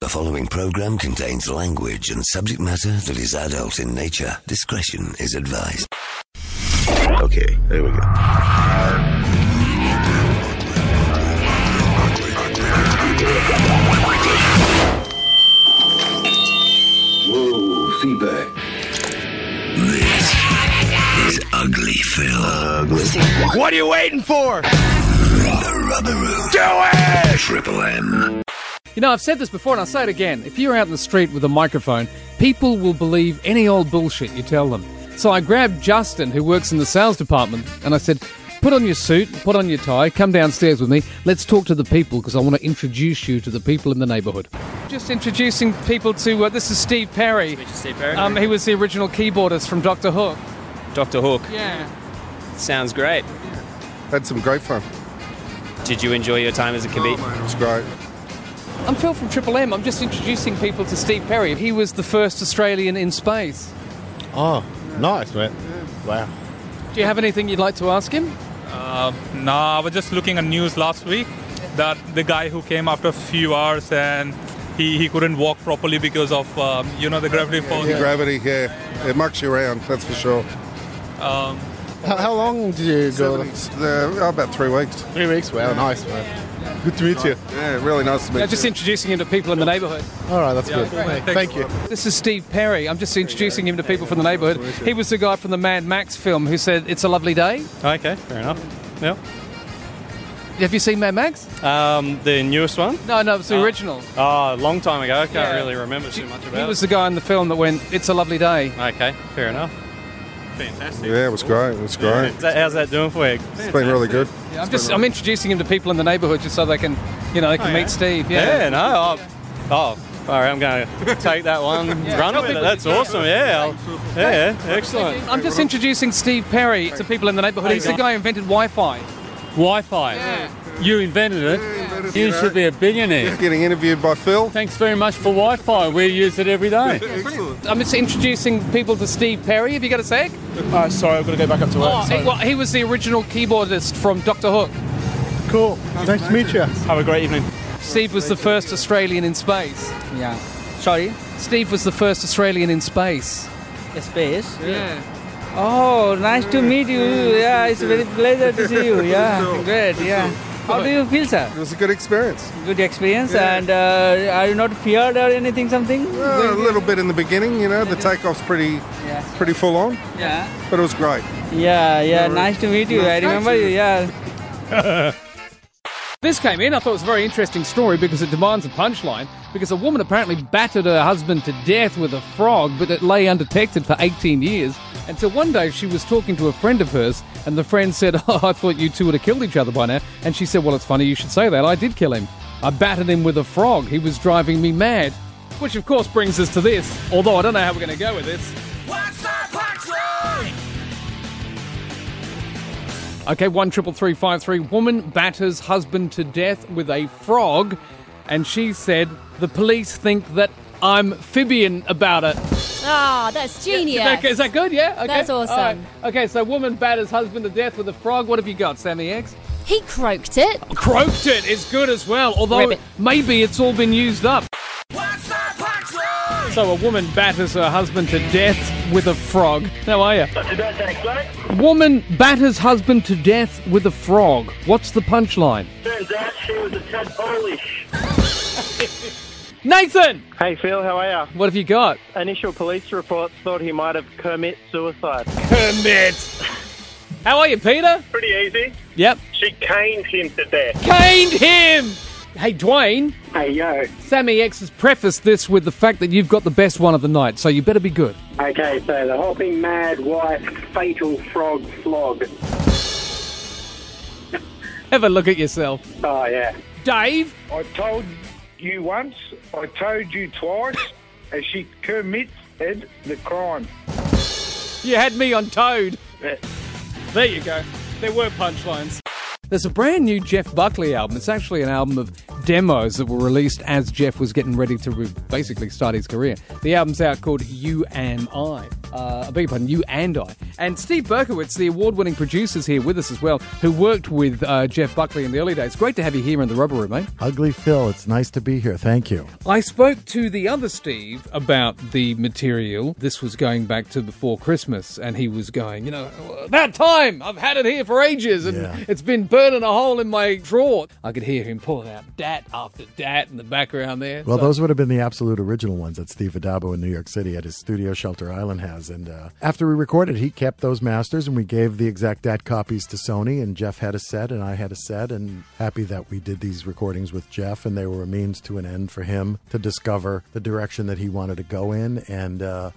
The following program contains language and subject matter that is adult in nature. Discretion is advised. Okay, there we go. Whoa, feedback. This is Ugly Phil. Ugly. What are you waiting for? The Rubber Room. Do it! Triple M. You know, I've said this before and I'll say it again. If you're out in the street with a microphone, people will believe any old bullshit you tell them. So I grabbed Justin, who works in the sales department, and I said, Put on your suit, put on your tie, come downstairs with me. Let's talk to the people because I want to introduce you to the people in the neighbourhood. Just introducing people to uh, this is Steve Perry. Steve Perry. Um, he was the original keyboardist from Doctor Hook. Dr. Hook. Yeah. Sounds great. Had some great fun. Did you enjoy your time as a comedian? It was great. I'm Phil from Triple M. I'm just introducing people to Steve Perry. He was the first Australian in space. Oh, nice, man. Wow. Do you have anything you'd like to ask him? Nah, I was just looking at news last week that the guy who came after a few hours and he, he couldn't walk properly because of um, you know the gravity force. The gravity, yeah, it mucks you around, that's for sure. How, how long did you go? Uh, about three weeks. Three weeks. Wow, nice, man. Good to meet you. Yeah, really nice to meet Yeah, you. just introducing him to people in the neighbourhood. All right, that's good. Thanks. Thank you. This is Steve Perry. I'm just introducing him to people from the neighbourhood. He was the guy from the Mad Max film who said, It's a lovely day. Okay, fair enough. Yeah. Have you seen Mad Max? Um, the newest one? No, no, it's the original. Oh, a long time ago. I can't Yeah. really remember too much about it. He about was the guy in the film that went, It's a lovely day. Okay, fair enough. Fantastic. Yeah, it was great. It was great. Is that- how's that doing for you? It's been really good. I'm just I'm introducing him to people in the neighbourhood just so they can, you know, they can Oh, meet yeah? Steve. Yeah, Yeah. no. Oh, oh, all right, I'm going to take that one, run Tell with it. people- That's awesome. Yeah, I'll- yeah, excellent. I'm just introducing Steve Perry to people in the neighbourhood. He's the guy who invented Wi-Fi. Wi-Fi. You invented it. You should be a billionaire. Getting interviewed by Phil. Thanks very much for Wi-Fi. We use it every day. I'm just introducing people to Steve Perry. Have you got a sec? Uh, sorry, I've got to go back up to work. Oh, he, well, he was the original keyboardist from Doctor Hook. cool. Nice to meet you. Have a great evening. Steve was the first Australian in space. Yeah. Sorry, Steve was the first Australian in space. space. Yeah. Oh, nice to meet you. Yeah, it's a very pleasure to see you. Yeah, great. Yeah. How do you feel, sir? It was a good experience. Good experience, and uh, are you not feared or anything? Something? Uh, a little bit in the beginning, you know, the takeoff's pretty, Yeah. pretty full on, Yeah. but it was great. Yeah, yeah. Nice to meet you. I remember you. Yeah. This came in. I thought it was a very interesting story because it demands a punchline. Because a woman apparently battered her husband to death with a frog, but it lay undetected for 18 years until one day she was talking to a friend of hers, and the friend said, "Oh, I thought you two would have killed each other by now." And she said, "Well, it's funny you should say that. I did kill him. I battered him with a frog. He was driving me mad." Which, of course, brings us to this. Although I don't know how we're going to go with this. Okay, one triple three five three. Woman batters husband to death with a frog, and she said the police think that I'm Fibian about it. Ah, that's genius. Is that, is that good? Yeah. Okay. That's awesome. All right. Okay, so woman batters husband to death with a frog. What have you got, Sammy X? He croaked it. Croaked it is good as well, although Ribbit. maybe it's all been used up. So a woman batters her husband to death with a frog. How are you? Woman batters husband to death with a frog. What's the punchline? Turns out she was a tad Polish. Nathan! Hey Phil, how are you? What have you got? Initial police reports thought he might have commit suicide. Kermit! How are you, Peter? Pretty easy. Yep. She caned him to death. Caned him! Hey, Dwayne, Hey yo. Sammy X has prefaced this with the fact that you've got the best one of the night, so you better be good. Okay, so the hopping mad white fatal frog flog. Have a look at yourself. Oh yeah. Dave? I told you once, I told you twice, and she committed the crime. You had me on Toad. There you go. There were punchlines. There's a brand new Jeff Buckley album. It's actually an album of demos that were released as Jeff was getting ready to re- basically start his career. The album's out called You Am I. Uh, I beg your pardon, you and I. And Steve Berkowitz, the award winning producer, is here with us as well, who worked with uh, Jeff Buckley in the early days. Great to have you here in the rubber room, mate. Ugly Phil, it's nice to be here. Thank you. I spoke to the other Steve about the material. This was going back to before Christmas, and he was going, you know, about time! I've had it here for ages, and Yeah. it's been burning a hole in my drawer. I could hear him pulling out dat after dat in the background there. Well, So- those would have been the absolute original ones that Steve Addabbo in New York City at his studio Shelter Island has. And uh, after we recorded, he kept those masters and we gave the exact DAT copies to Sony. And Jeff had a set and I had a set. And happy that we did these recordings with Jeff and they were a means to an end for him to discover the direction that he wanted to go in. And, uh,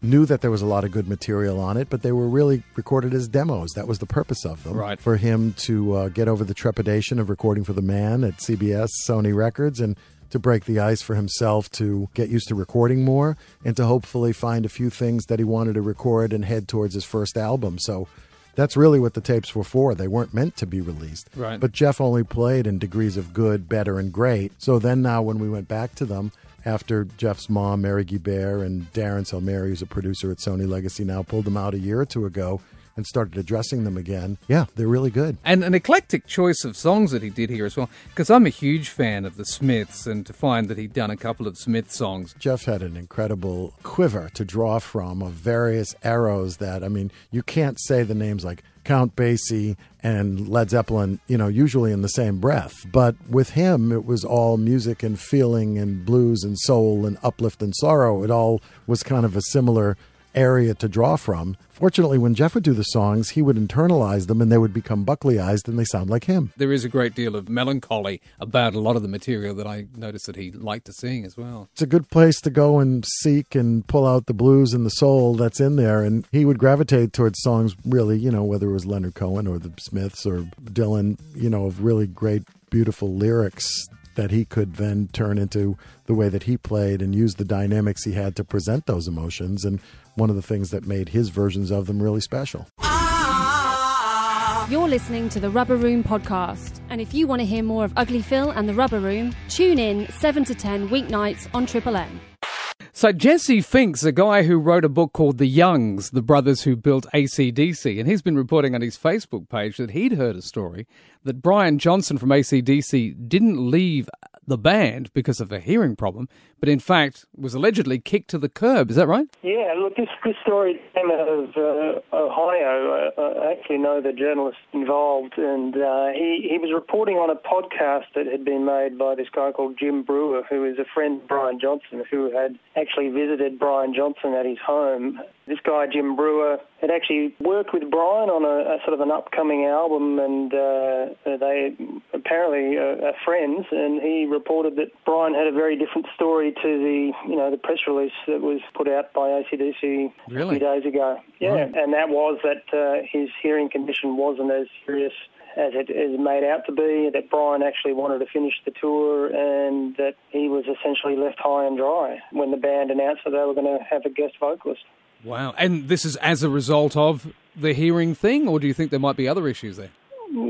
Knew that there was a lot of good material on it, but they were really recorded as demos. That was the purpose of them. Right. For him to uh, get over the trepidation of recording for the man at CBS, Sony Records, and to break the ice for himself to get used to recording more and to hopefully find a few things that he wanted to record and head towards his first album. So that's really what the tapes were for. They weren't meant to be released. Right. But Jeff only played in degrees of good, better, and great. So then now when we went back to them, after Jeff's mom, Mary Guibert, and Darren Salmieri, who's a producer at Sony Legacy now, pulled them out a year or two ago and started addressing them again. Yeah, they're really good. and an eclectic choice of songs that he did here as well. Because I'm a huge fan of the Smiths, and to find that he'd done a couple of Smith songs. Jeff had an incredible quiver to draw from of various arrows that, I mean, you can't say the names like Count Basie and Led Zeppelin, you know, usually in the same breath. But with him, it was all music and feeling and blues and soul and uplift and sorrow. It all was kind of a similar area to draw from. Fortunately, when Jeff would do the songs, he would internalize them and they would become Buckleyized and they sound like him. There is a great deal of melancholy about a lot of the material that I noticed that he liked to sing as well. it's a good place to go and seek and pull out the blues and the soul that's in there. And he would gravitate towards songs, really, you know, whether it was Leonard Cohen or the Smiths or Dylan, you know, of really great, beautiful lyrics that he could then turn into the way that he played and use the dynamics he had to present those emotions. And one of the things that made his versions of them really special. You're listening to the Rubber Room podcast. And if you want to hear more of Ugly Phil and the Rubber Room, tune in 7 to 10 weeknights on Triple M. So Jesse Fink's a guy who wrote a book called The Youngs, the brothers who built ACDC, and he's been reporting on his Facebook page that he'd heard a story that Brian Johnson from ACDC didn't leave the band because of a hearing problem, but in fact was allegedly kicked to the curb. Is that right? Yeah, look, this, this story came out of uh, Ohio. I, I actually know the journalist involved, and uh, he, he was reporting on a podcast that had been made by this guy called Jim Breuer, who is a friend of Brian Johnson, who had actually visited Brian Johnson at his home. This guy, Jim Breuer, had actually worked with Brian on a, a sort of an upcoming album, and uh, they apparently uh, are friends. And he reported that Brian had a very different story to the, you know, the press release that was put out by ACDC a Really? few days ago. Yeah, Right. and that was that uh, his hearing condition wasn't as serious as it is made out to be, that Brian actually wanted to finish the tour and that he was essentially left high and dry when the band announced that they were going to have a guest vocalist. Wow. And this is as a result of the hearing thing, or do you think there might be other issues there?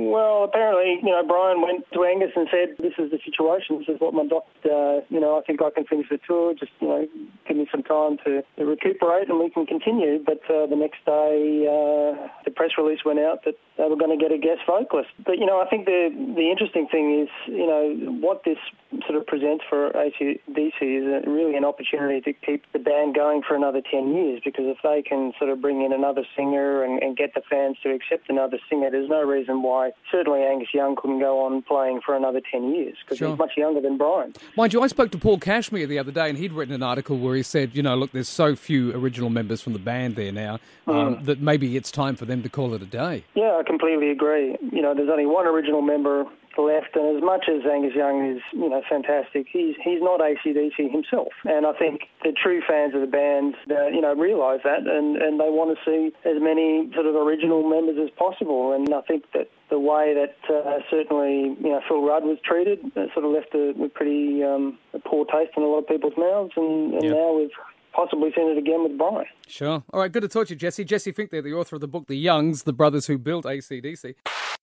Well, apparently, you know, Brian went to Angus and said, "This is the situation. This is what my doctor. Uh, you know, I think I can finish the tour. Just you know, give me some time to, recuperate, and we can continue." But uh, the next day, uh, the press release went out that they were going to get a guest vocalist. But you know, I think the the interesting thing is, you know, what this sort of presents for ACDC is really an opportunity to keep the band going for another 10 years because if they can sort of bring in another singer and, and get the fans to accept another singer, there's no reason why certainly Angus Young couldn't go on playing for another 10 years because Sure. he's much younger than Brian. Mind you, I spoke to Paul Cashmere the other day, and he'd written an article where he said, you know, look, there's so few original members from the band there now um, Mm. that maybe it's time for them to call it a day. Yeah, I completely agree. You know, there's only one original member left, and as much as Angus Young is, you know, fantastic, he's he's not ACDC himself. And I think the true fans of the band, uh, you know, realise that, and and they want to see as many sort of original members as possible. And I think that the way that uh, certainly, you know, Phil Rudd was treated, uh, sort of left a, a pretty um, a poor taste in a lot of people's mouths, and, and Yeah. now we've possibly seen it again with Brian. Sure. All right, good to talk to you, Jesse. Jesse Fink, they're the author of the book The Youngs, the brothers who built ACDC.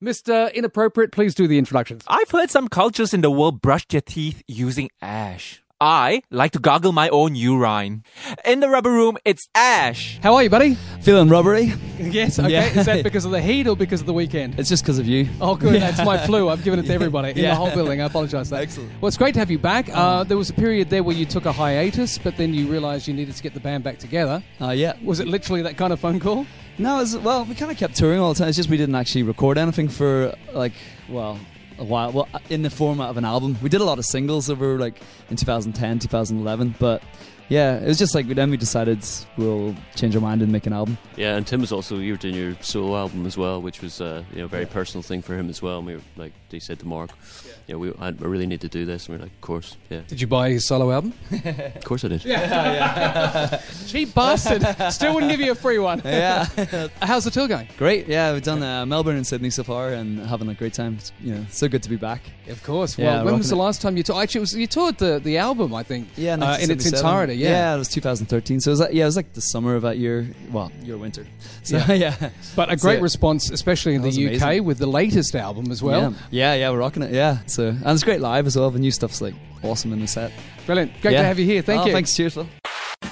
Mr. Inappropriate, please do the introductions. I've heard some cultures in the world brush their teeth using ash. I like to gargle my own urine. In the rubber room, it's Ash. How are you, buddy? Feeling rubbery? Yes, okay. Yeah. Is that because of the heat or because of the weekend? It's just because of you. Oh, good. Yeah. That's my flu. I've given it to everybody in Yeah. the whole building. I apologise. for that. Excellent. Well, it's great to have you back. Uh, there was a period there where you took a hiatus, but then you realised you needed to get the band back together. Uh, yeah. Was it literally that kind of phone call? No, it's, well, we kind of kept touring all the time. It's just we didn't actually record anything for like, well, a while. Well, in the format of an album, we did a lot of singles over like in 2010, 2011. But yeah, it was just like then we decided we'll change our mind and make an album. Yeah, and Tim was also you were doing your solo album as well, which was uh, you know a very personal thing for him as well. And we were like, he said to Mark, yeah, we I, I really need to do this, and we are like, of course, yeah. Did you buy his solo album? Of course I did. Cheap bastard. Still wouldn't give you a free one. Yeah. How's the tour going? Great. Yeah, we've done uh, Melbourne and Sydney so far, and having a great time. It's, you know, so good to be back. Of course. Yeah, Well, when was the it. last time you toured? Actually, it was, you toured the, the album, I think. Yeah, uh, in its entirety. Yeah. yeah, it was 2013. So it was like, yeah, it was like the summer of that year. Well, your winter. So yeah, But a great yeah. response, especially in the UK, amazing. with the latest album as well. Yeah. Yeah, yeah, we're rocking it. Yeah, so and it's great live as well. The new stuff's like awesome in the set. Brilliant. Great Yeah. to have you here. Thank Oh, you. Thanks. Cheers, Phil.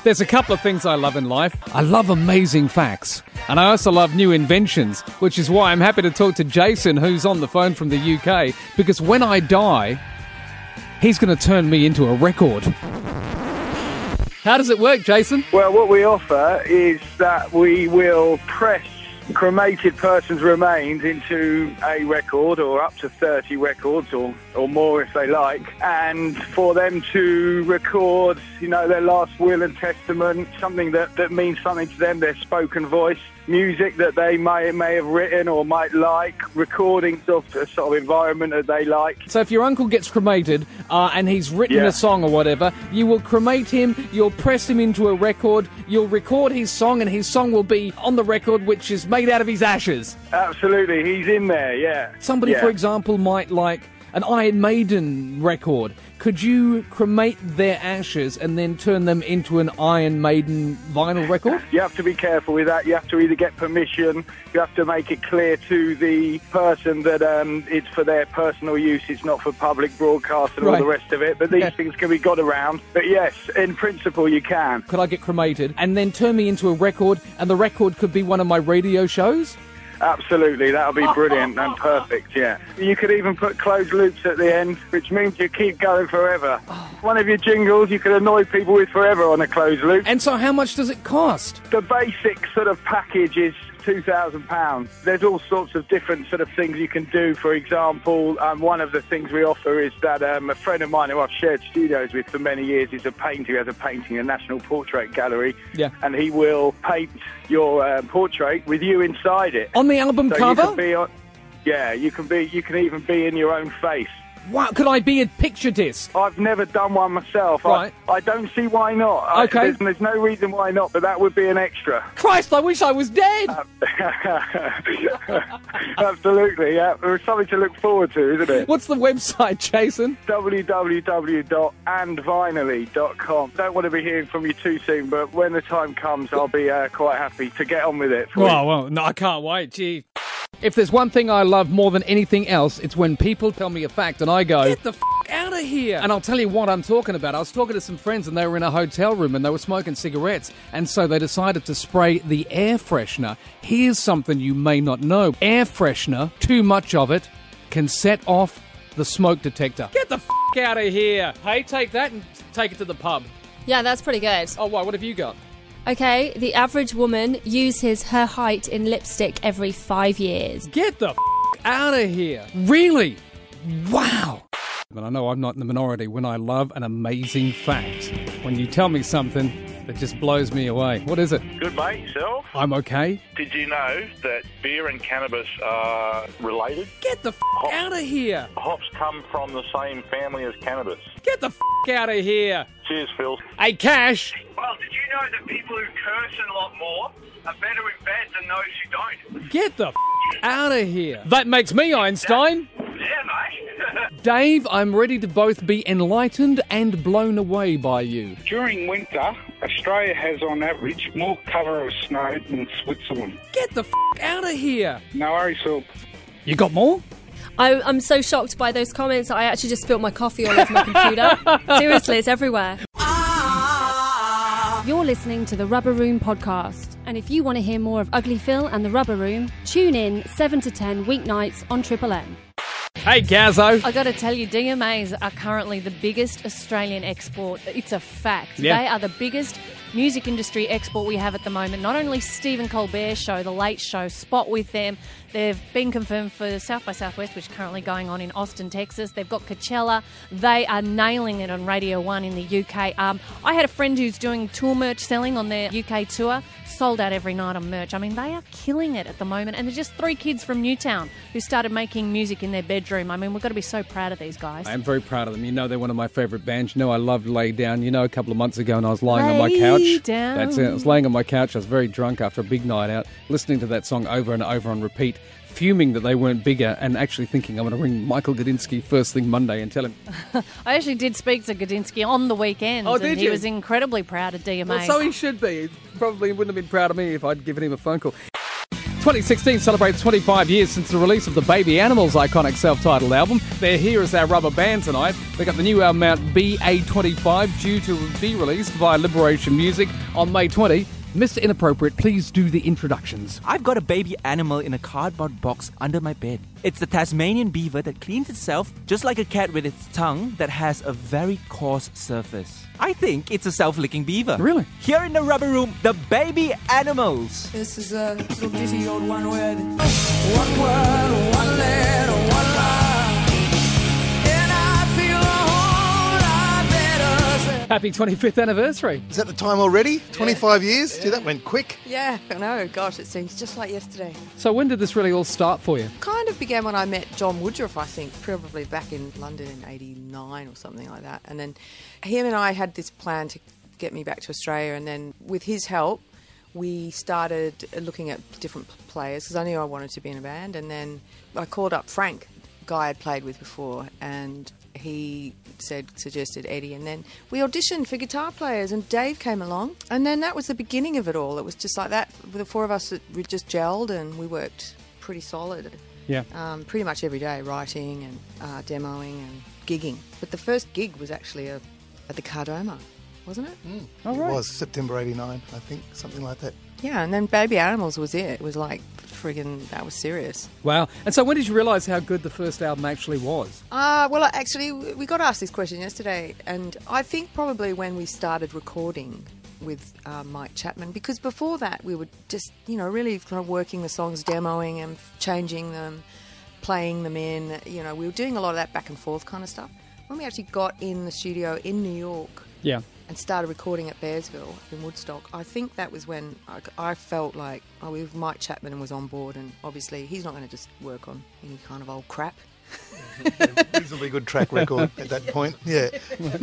There's a couple of things I love in life. I love amazing facts. And I also love new inventions, which is why I'm happy to talk to Jason, who's on the phone from the UK, because when I die, he's going to turn me into a record. How does it work, Jason? Well, what we offer is that we will press cremated person's remains into a record or up to 30 records or, or more if they like and for them to record you know their last will and testament something that, that means something to them their spoken voice music that they may may have written or might like recordings of a sort of environment that they like So if your uncle gets cremated uh, and he's written Yeah. a song or whatever, you will cremate him, you'll press him into a record, you'll record his song, and his song will be on the record, which is made out of his ashes. absolutely he's in there yeah Somebody, Yeah. for example, might like an Iron Maiden record. Could you cremate their ashes and then turn them into an Iron Maiden vinyl record? You have to be careful with that. You have to either get permission, you have to make it clear to the person that um, it's for their personal use, it's not for public broadcast and all the rest of it. But these Yeah. things can be got around. But yes, in principle, you can. Could I get cremated and then turn me into a record, and the record could be one of my radio shows? Absolutely, that'll be brilliant and perfect, yeah. You could even put closed loops at the end, which means you keep going forever. Oh. One of your jingles you could annoy people with forever on a closed loop. And so, how much does it cost? The basic sort of package is £2,000. There's all sorts of different sort of things you can do. For example, um, one of the things we offer is that um, a friend of mine who I've shared studios with for many years is a painter. He has a painting, a National Portrait Gallery. Yeah. And he will paint your uh, portrait with you inside it. On the album so cover? You on, yeah, you can be. You can even be in your own face. Wow, could I be a picture disc? I've never done one myself. Right. I, I don't see why not. I- Okay. there's, there's no reason why not, but that would be an extra. Christ, I wish I was dead! Absolutely, yeah. There's something to look forward to, isn't it? What's the website, Jason? www.andvinyly.com. Don't want to be hearing from you too soon, but when the time comes, I'll be uh, quite happy to get on with it. Well, well, no, I can't wait. Gee. If there's one thing I love more than anything else, it's when people tell me a fact and I go, Get the f out of here! And I'll tell you what I'm talking about. I was talking to some friends and they were in a hotel room and they were smoking cigarettes, and so they decided to spray the air freshener. Here's something you may not know air freshener, too much of it, can set off the smoke detector. Get the f out of here! Hey, take that and take it to the pub. Yeah, that's pretty good. Oh, why? What have you got? Okay, the average woman uses her height in lipstick every five years. Get the f- out of here. Really? Wow. But I know I'm not in the minority when I love an amazing fact. When you tell me something that just blows me away. What is it? Good mate, yourself. I'm okay. Did you know that beer and cannabis are related? Get the f- out of here. Hops come from the same family as cannabis. Get the f- out of here. Cheers, Phil. Hey, Cash. Well, did you know that people who curse a lot more are better in bed than those who don't? Get the f- out of here. That makes me Einstein. Yeah, mate. Dave, I'm ready to both be enlightened and blown away by you. During winter, Australia has on average more cover of snow than Switzerland. Get the f- out of here. No worries, Phil. You got more? I, I'm so shocked by those comments. I actually just spilled my coffee all over my computer. Seriously, it's everywhere. Ah. You're listening to the Rubber Room podcast. And if you want to hear more of Ugly Phil and the Rubber Room, tune in 7 to 10 weeknights on Triple M. Hey, Gazzo. I got to tell you, DMAs are currently the biggest Australian export. It's a fact. Yeah. They are the biggest music industry export we have at the moment. Not only Stephen Colbert's show, The Late Show, spot with them. They've been confirmed for South by Southwest, which is currently going on in Austin, Texas. They've got Coachella. They are nailing it on Radio 1 in the UK. Um, I had a friend who's doing tour merch selling on their UK tour. Sold out every night on merch. I mean, they are killing it at the moment. And they're just three kids from Newtown who started making music in their bedroom. I mean, we've got to be so proud of these guys. I am very proud of them. You know, they're one of my favourite bands. You know, I love Lay Down. You know, a couple of months ago, and I was lying on my couch. Down. That's it. I was laying on my couch. I was very drunk after a big night out, listening to that song over and over on repeat, fuming that they weren't bigger, and actually thinking I'm going to ring Michael Gudinski first thing Monday and tell him. I actually did speak to Gadinsky on the weekend, Oh, and did he was incredibly proud of DMA. Well, so he should be. He probably wouldn't have been proud of me if I'd given him a phone call. 2016 celebrates 25 years since the release of the Baby Animals iconic self-titled album. They're here as our rubber band tonight. They got the new album out BA25 due to be released via Liberation Music on May 20. Mr. Inappropriate, please do the introductions. I've got a baby animal in a cardboard box under my bed. It's the Tasmanian beaver that cleans itself just like a cat with its tongue that has a very coarse surface. I think it's a self licking beaver. Really? Here in the rubber room, the baby animals. This is a little ditty old one word. One word, one letter, one Happy 25th anniversary. Is that the time already? 25 years? Gee, that went quick. Yeah, I know. Gosh, it seems just like yesterday. So when did this really all start for you? Kind of began when I met John Woodruff, I think, probably back in London in 89 or something like that. And then him and I had this plan to get me back to Australia. And then with his help, we started looking at different players because I knew I wanted to be in a band. And then I called up Frank, guy I'd played with before, and he said suggested Eddie, and then we auditioned for guitar players, and Dave came along, and then that was the beginning of it all. It was just like that. The four of us we just gelled, and we worked pretty solid. Yeah. Um, pretty much every day, writing and uh, demoing and gigging. But the first gig was actually a, at the Kardomah, wasn't it? Oh, It was September 89, I think, something like that. Yeah, and then Baby Animals was it. It was like friggin' that was serious. Wow. And so when did you realise how good the first album actually was? Uh, well, actually, we got asked this question yesterday, and I think probably when we started recording with uh, Mike Chapman, because before that we were just, you know, really kind of working the songs, demoing them, changing them, playing them in. You know, we were doing a lot of that back and forth kind of stuff. When we actually got in the studio in New York Yeah. And started recording at Bearsville in Woodstock, I think that was when I, I felt like oh, with Mike Chapman was on board, and obviously he's not going to just work on any kind of old crap. Reasonably good track record at that point. Yeah.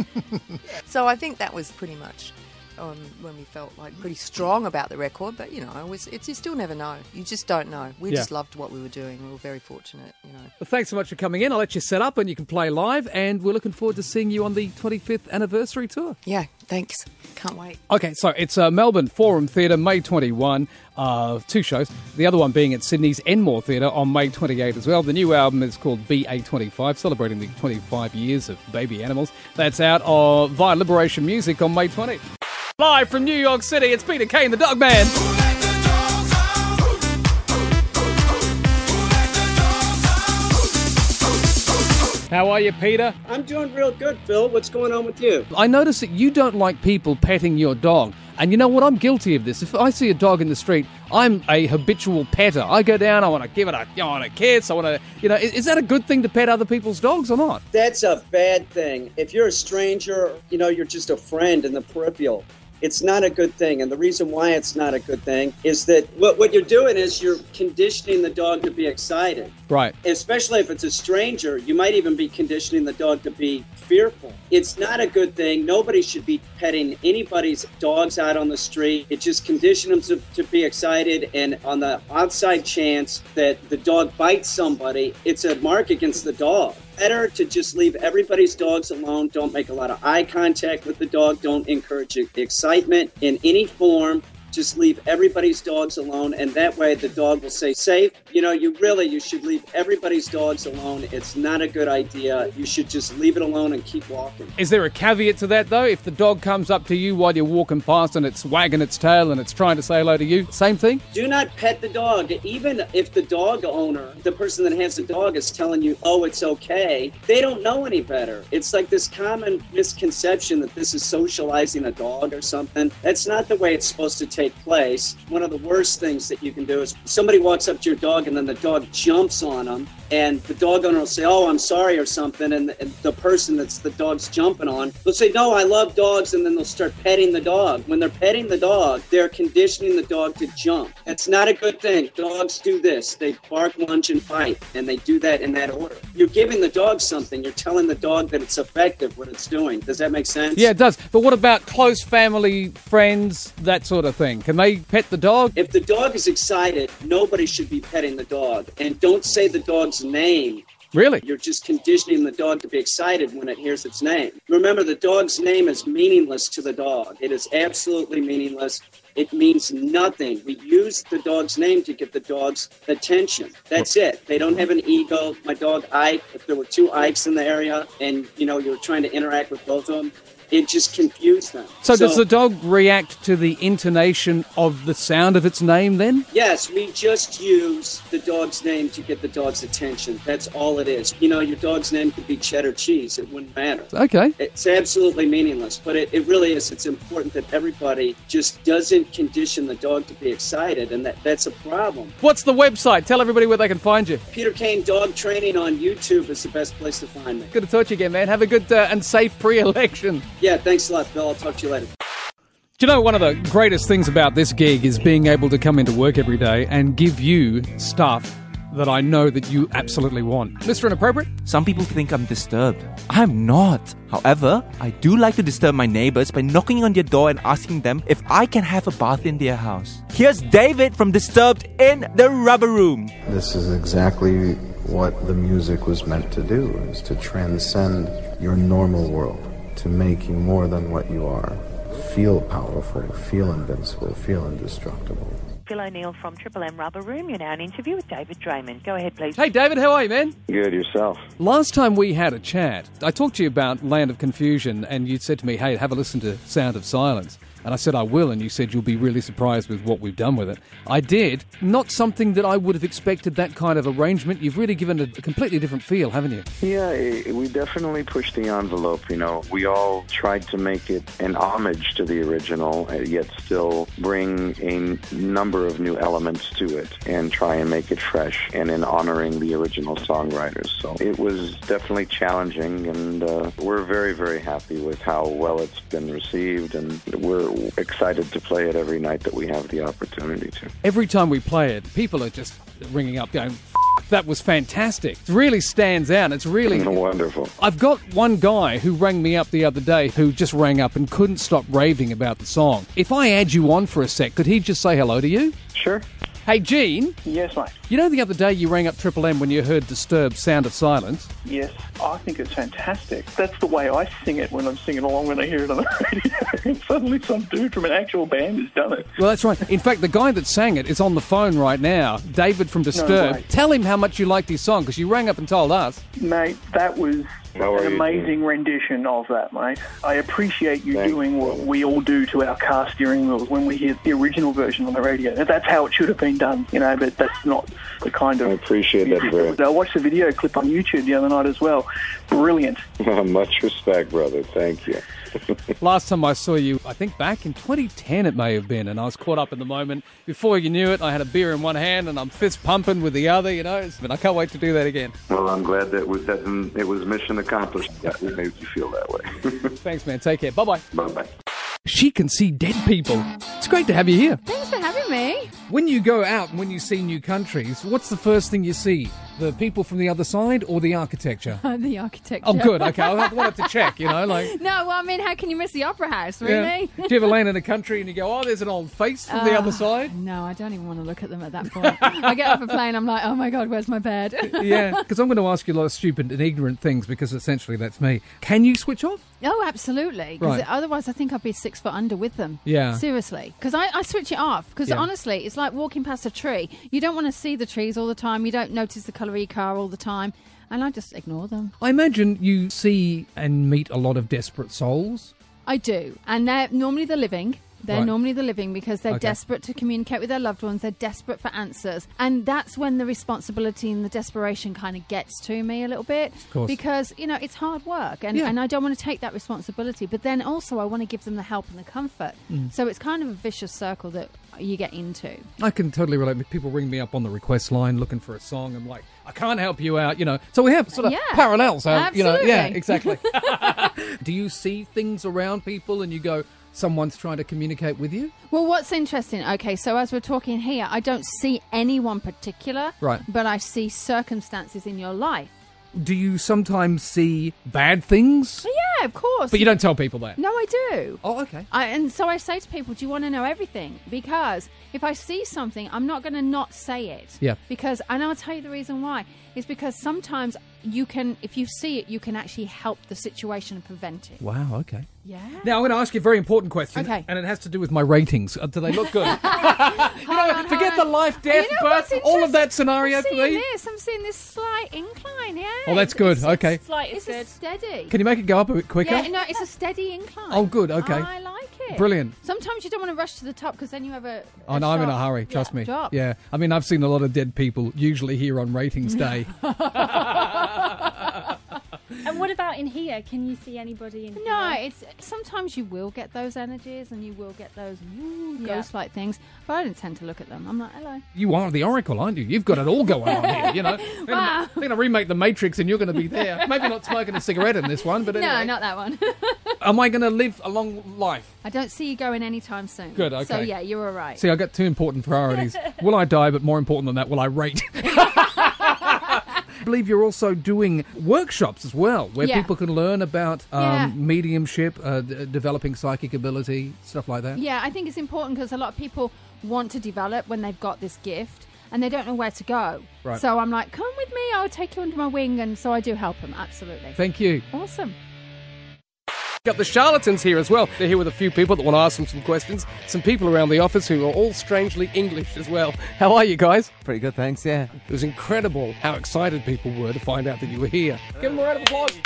So I think that was pretty much um, when we felt like pretty strong about the record. But you know, it was, it's you still never know. You just don't know. We Yeah. just loved what we were doing. We were very fortunate. You know. Well, thanks so much for coming in. I'll let you set up and you can play live, and we're looking forward to seeing you on the 25th anniversary tour. Yeah. Thanks. Can't wait. Okay, so it's uh, Melbourne Forum Theatre, May 21, uh, two shows. The other one being at Sydney's Enmore Theatre on May 28 as well. The new album is called BA25, celebrating the 25 years of Baby Animals. That's out uh, via Liberation Music on May 20. Live from New York City, it's Peter Caine, the Dog Man. How are you, Peter? I'm doing real good, Phil. What's going on with you? I notice that you don't like people petting your dog. And you know what? I'm guilty of this. If I see a dog in the street, I'm a habitual petter. I go down, I want to give it a, I want to kiss, I want to, you know, is, is that a good thing to pet other people's dogs or not? That's a bad thing. If you're a stranger, you know, you're just a friend in the peripheral. It's not a good thing. And the reason why it's not a good thing is that what, what you're doing is you're conditioning the dog to be excited. Right. Especially if it's a stranger, you might even be conditioning the dog to be fearful. It's not a good thing. Nobody should be petting anybody's dogs out on the street. It just conditions them to, to be excited. And on the outside chance that the dog bites somebody, it's a mark against the dog. Better to just leave everybody's dogs alone. Don't make a lot of eye contact with the dog. Don't encourage excitement in any form. Just leave everybody's dogs alone, and that way the dog will stay safe. You know, you really you should leave everybody's dogs alone. It's not a good idea. You should just leave it alone and keep walking. Is there a caveat to that though? If the dog comes up to you while you're walking past and it's wagging its tail and it's trying to say hello to you, same thing? Do not pet the dog. Even if the dog owner, the person that has the dog, is telling you, oh, it's okay, they don't know any better. It's like this common misconception that this is socializing a dog or something. That's not the way it's supposed to take place. One of the worst things that you can do is somebody walks up to your dog and then the dog jumps on them. And the dog owner will say, "Oh, I'm sorry" or something, and, and the person that's the dog's jumping on, they'll say, "No, I love dogs," and then they'll start petting the dog. When they're petting the dog, they're conditioning the dog to jump. That's not a good thing. Dogs do this: they bark, lunge, and bite, and they do that in that order. You're giving the dog something. You're telling the dog that it's effective what it's doing. Does that make sense? Yeah, it does. But what about close family, friends, that sort of thing? Can they pet the dog? If the dog is excited, nobody should be petting the dog. And don't say the dog's name. Really? You're just conditioning the dog to be excited when it hears its name. Remember, the dog's name is meaningless to the dog. It is absolutely meaningless. It means nothing. We use the dog's name to get the dog's attention. That's it. They don't have an ego. My dog Ike, if there were two Ikes in the area and you know you're trying to interact with both of them, it just confused them. So, does the dog react to the intonation of the sound of its name then? Yes, we just use the dog's name to get the dog's attention. That's all it is. You know, your dog's name could be cheddar cheese. It wouldn't matter. Okay. It's absolutely meaningless, but it, it really is. It's important that everybody just doesn't condition the dog to be excited, and that, that's a problem. What's the website? Tell everybody where they can find you. Peter Caine Dog Training on YouTube is the best place to find me. Good to talk to you again, man. Have a good uh, and safe pre-election. Yeah, thanks a lot, Bill. I'll talk to you later. Do you know one of the greatest things about this gig is being able to come into work every day and give you stuff that I know that you absolutely want. Mr. Inappropriate? Some people think I'm disturbed. I'm not. However, I do like to disturb my neighbors by knocking on their door and asking them if I can have a bath in their house. Here's David from Disturbed in the Rubber Room. This is exactly what the music was meant to do, is to transcend your normal world, to make you more than what you are. Feel powerful, feel invincible, feel indestructible. Phil O'Neill from Triple M Rubber Room. You're now in an interview with David Draiman. Go ahead, please. Hey, David, how are you, man? Good, yourself. Last time we had a chat, I talked to you about Land of Confusion, and you said to me, hey, have a listen to Sound of Silence. And I said, I will, and you said you'll be really surprised with what we've done with it. I did. Not something that I would have expected that kind of arrangement. You've really given a completely different feel, haven't you? Yeah, eh, we definitely pushed the envelope. You know, we all tried to make it an homage to the original, eh, yet still bring a number of new elements to it and try and make it fresh and in honoring the original songwriters. So it was definitely challenging, and uh, we're very, very happy with how well it's been received, and we're excited to play it every night that we have the opportunity to. Every time we play it, people are just ringing up going, "F- that was fantastic. It really stands out. It's really wonderful. I've got one guy who rang me up the other day who just rang up and couldn't stop raving about the song. If I add you on for a sec, could he just say hello to you? Sure. Hey, Gene. Yes, mate. You know the other day you rang up Triple M when you heard Disturbed Sound of Silence? Yes, I think it's fantastic. That's the way I sing it when I'm singing along when I hear it on the radio. and suddenly some dude from an actual band has done it. Well, that's right. In fact, the guy that sang it is on the phone right now, David from Disturbed. way. Tell him how much you like his song because you rang up and told us. Mate, that was How an you amazing rendition of that, mate. I appreciate you doing what we all do to our car steering wheels when we hear the original version on the radio. That's how it should have been done, you know, but that's not the kind of... I appreciate that very I watched the video clip on YouTube the other night as well. Brilliant. much respect, brother. Thank you. Last time I saw you, I think back in 2010 it may have been, and I was caught up in the moment. Before you knew it, I had a beer in one hand and I'm fist pumping with the other, you know, but I can't wait to do that again. Well, I'm glad that was, that it was mission accomplished. Yeah, it made you feel that way. Thanks, man. Take care. Bye bye. Bye bye. She can see dead people. It's great to have you here. Thanks for having me. When you go out and when you see new countries, what's the first thing you see? The people from the other side or the architecture? the architecture. Oh, good. Okay, I wanted to check. You know, like. No, well, I mean, how can you miss the opera house, really? Yeah. Do you ever land in a country and you go, oh, there's an old face from the Ah, other side? No, I don't even want to look at them at that point. I get off a plane, I'm like, oh my god, where's my bed? yeah, because I'm going to ask you a lot of stupid and ignorant things because essentially that's me. Can you switch off? Oh, absolutely. Because Right. otherwise, I think I'd be six foot under with them. Yeah. Seriously. Because I, I switch it off. Because Yeah. honestly, it's like walking past a tree. You don't want to see the trees all the time. You don't notice the colour of your car all the time. And I just ignore them. I imagine you see and meet a lot of desperate souls. I do. And they're normally the living. They're Right. normally the living because they're Okay. desperate to communicate with their loved ones. They're desperate for answers. And that's when the responsibility and the desperation kind of gets to me a little bit. course. Because, you know, it's hard work and, Yeah. and I don't want to take that responsibility. But then also, I want to give them the help and the comfort. Mm. So it's kind of a vicious circle that you get into. I can totally relate. People ring me up on the request line looking for a song. I'm like, I can't help you out, you know. So we have sort of Yeah. parallels, uh, you know. Yeah, exactly. Do you see things around people and you go, someone's trying to communicate with you? Well, what's interesting, okay, so as we're talking here, I don't see anyone particular, Right. but I see circumstances in your life. Do you sometimes see bad things? Yeah, of course. But you don't tell people that. No, I do. Oh, okay. I, and so I say to people, do you want to know everything? Because if I see something, I'm not going to not say it. Yeah. Because, and I'll tell you the reason why. It's because sometimes you can, if you see it, you can actually help the situation and prevent it. Wow, okay. Yeah. Now I'm going to ask you a very important question. Okay. And it has to do with my ratings. Uh, do they look good? you know, forget the life, death, You know birth, all of that interesting? scenario I'm for seeing me. this. I'm seeing this slight incline. Yeah. Oh, that's good. Okay. It's, Slight is it's steady. Can you make it go up a bit quicker? Yeah, no, it's a steady incline. Oh, good, okay. I like it. Brilliant. Sometimes you don't want to rush to the top because then you have a. Oh, no, I'm in a hurry. Trust yeah, me. Drop. Yeah. I mean, I've seen a lot of dead people, usually here on ratings day. And what about in here? Can you see anybody in No, here? it's sometimes you will get those energies and you will get those ooh, Yeah. ghost-like things, but I don't tend to look at them. I'm like, hello. you are the Oracle, aren't you? You've got it all going on here, you know. They're gonna- Wow. They're going to remake The Matrix and you're going to be there. Maybe not smoking a cigarette in this one, but anyway. No, not that one. Am I going to live a long life? I don't see you going anytime soon. Good, So okay. yeah, you're all right. See, I got two important priorities. will I die, but more important than that, will I rate? I believe you're also doing workshops as well, where Yeah. people can learn about um, Yeah. mediumship, uh, d- developing psychic ability, stuff like that. Yeah, I think it's important because a lot of people want to develop when they've got this gift and they don't know where to go. Right. So I'm like, come with me, I'll take you under my wing, and so I do help them. Absolutely. Thank you. Awesome. Got the charlatans here as well. They're here with a few people that want to ask them some questions. Some people around the office who are all strangely English as well. How are you guys? Pretty good, thanks, yeah. It was incredible how excited people were to find out that you were here. Give them a round of applause.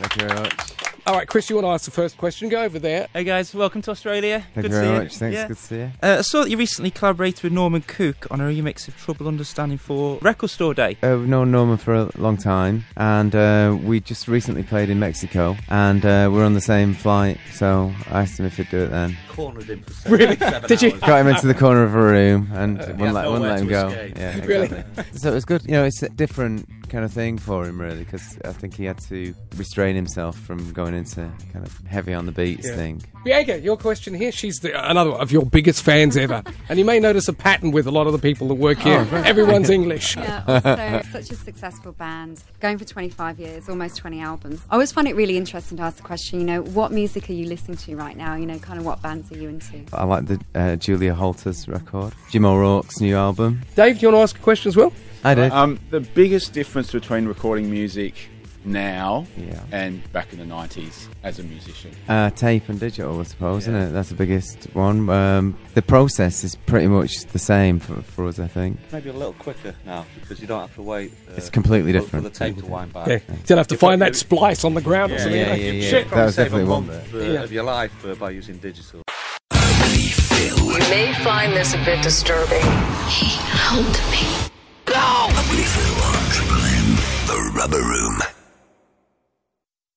Thank you very much. All right, Chris, you want to ask the first question? Go over there. Hey guys, welcome to Australia. Thank good you to very see much. Thanks, Yeah. good to see you. Uh, I saw that you recently collaborated with Norman Cook on a remix of Trouble Understanding for Record Store Day. Uh, we've known Norman for a long time, and uh, we just recently played in Mexico, and uh, we're on the same flight, so I asked him if he'd do it then. Cornered him for seven, Really? seven Did you? hours. Got him into the corner of a room and Uh, wouldn't, yeah, let, wouldn't let him go. escape. Yeah, Really? so it was good. You know, it's a different kind of thing for him, really, because I think he had to restrain himself from going into kind of heavy on the beats Yeah. thing. Bianca, your question here. She's the, another of your biggest fans ever. and you may notice a pattern with a lot of the people that work here. Oh, great. Everyone's English. Yeah, also such a successful band, going for 25 years, almost 20 albums. I always find it really interesting to ask the question, you know, what music are you listening to right now? You know, kind of what bands are you into? I like the uh, Julia Holter's record, Jim O'Rourke's new album. Dave, do you want to ask a question as well? I do. Um, the biggest difference between recording music now Yeah. and back in the 90s as a musician. Uh, tape and digital, I suppose, isn't it? That's the biggest one. Um, the process is pretty much the same for, for us, I think. Maybe a little quicker now because you don't have to wait. Uh, It's completely for- different. For the tape to wind back. Yeah. You don't have to find that splice on the ground or Yeah, something. yeah, like yeah, that. yeah. Shit. That was definitely one. uh, Yeah. of your life uh, by using digital. You may find this a bit disturbing. He held me. Go! Ugly Phil on Triple M, The Rubber Room.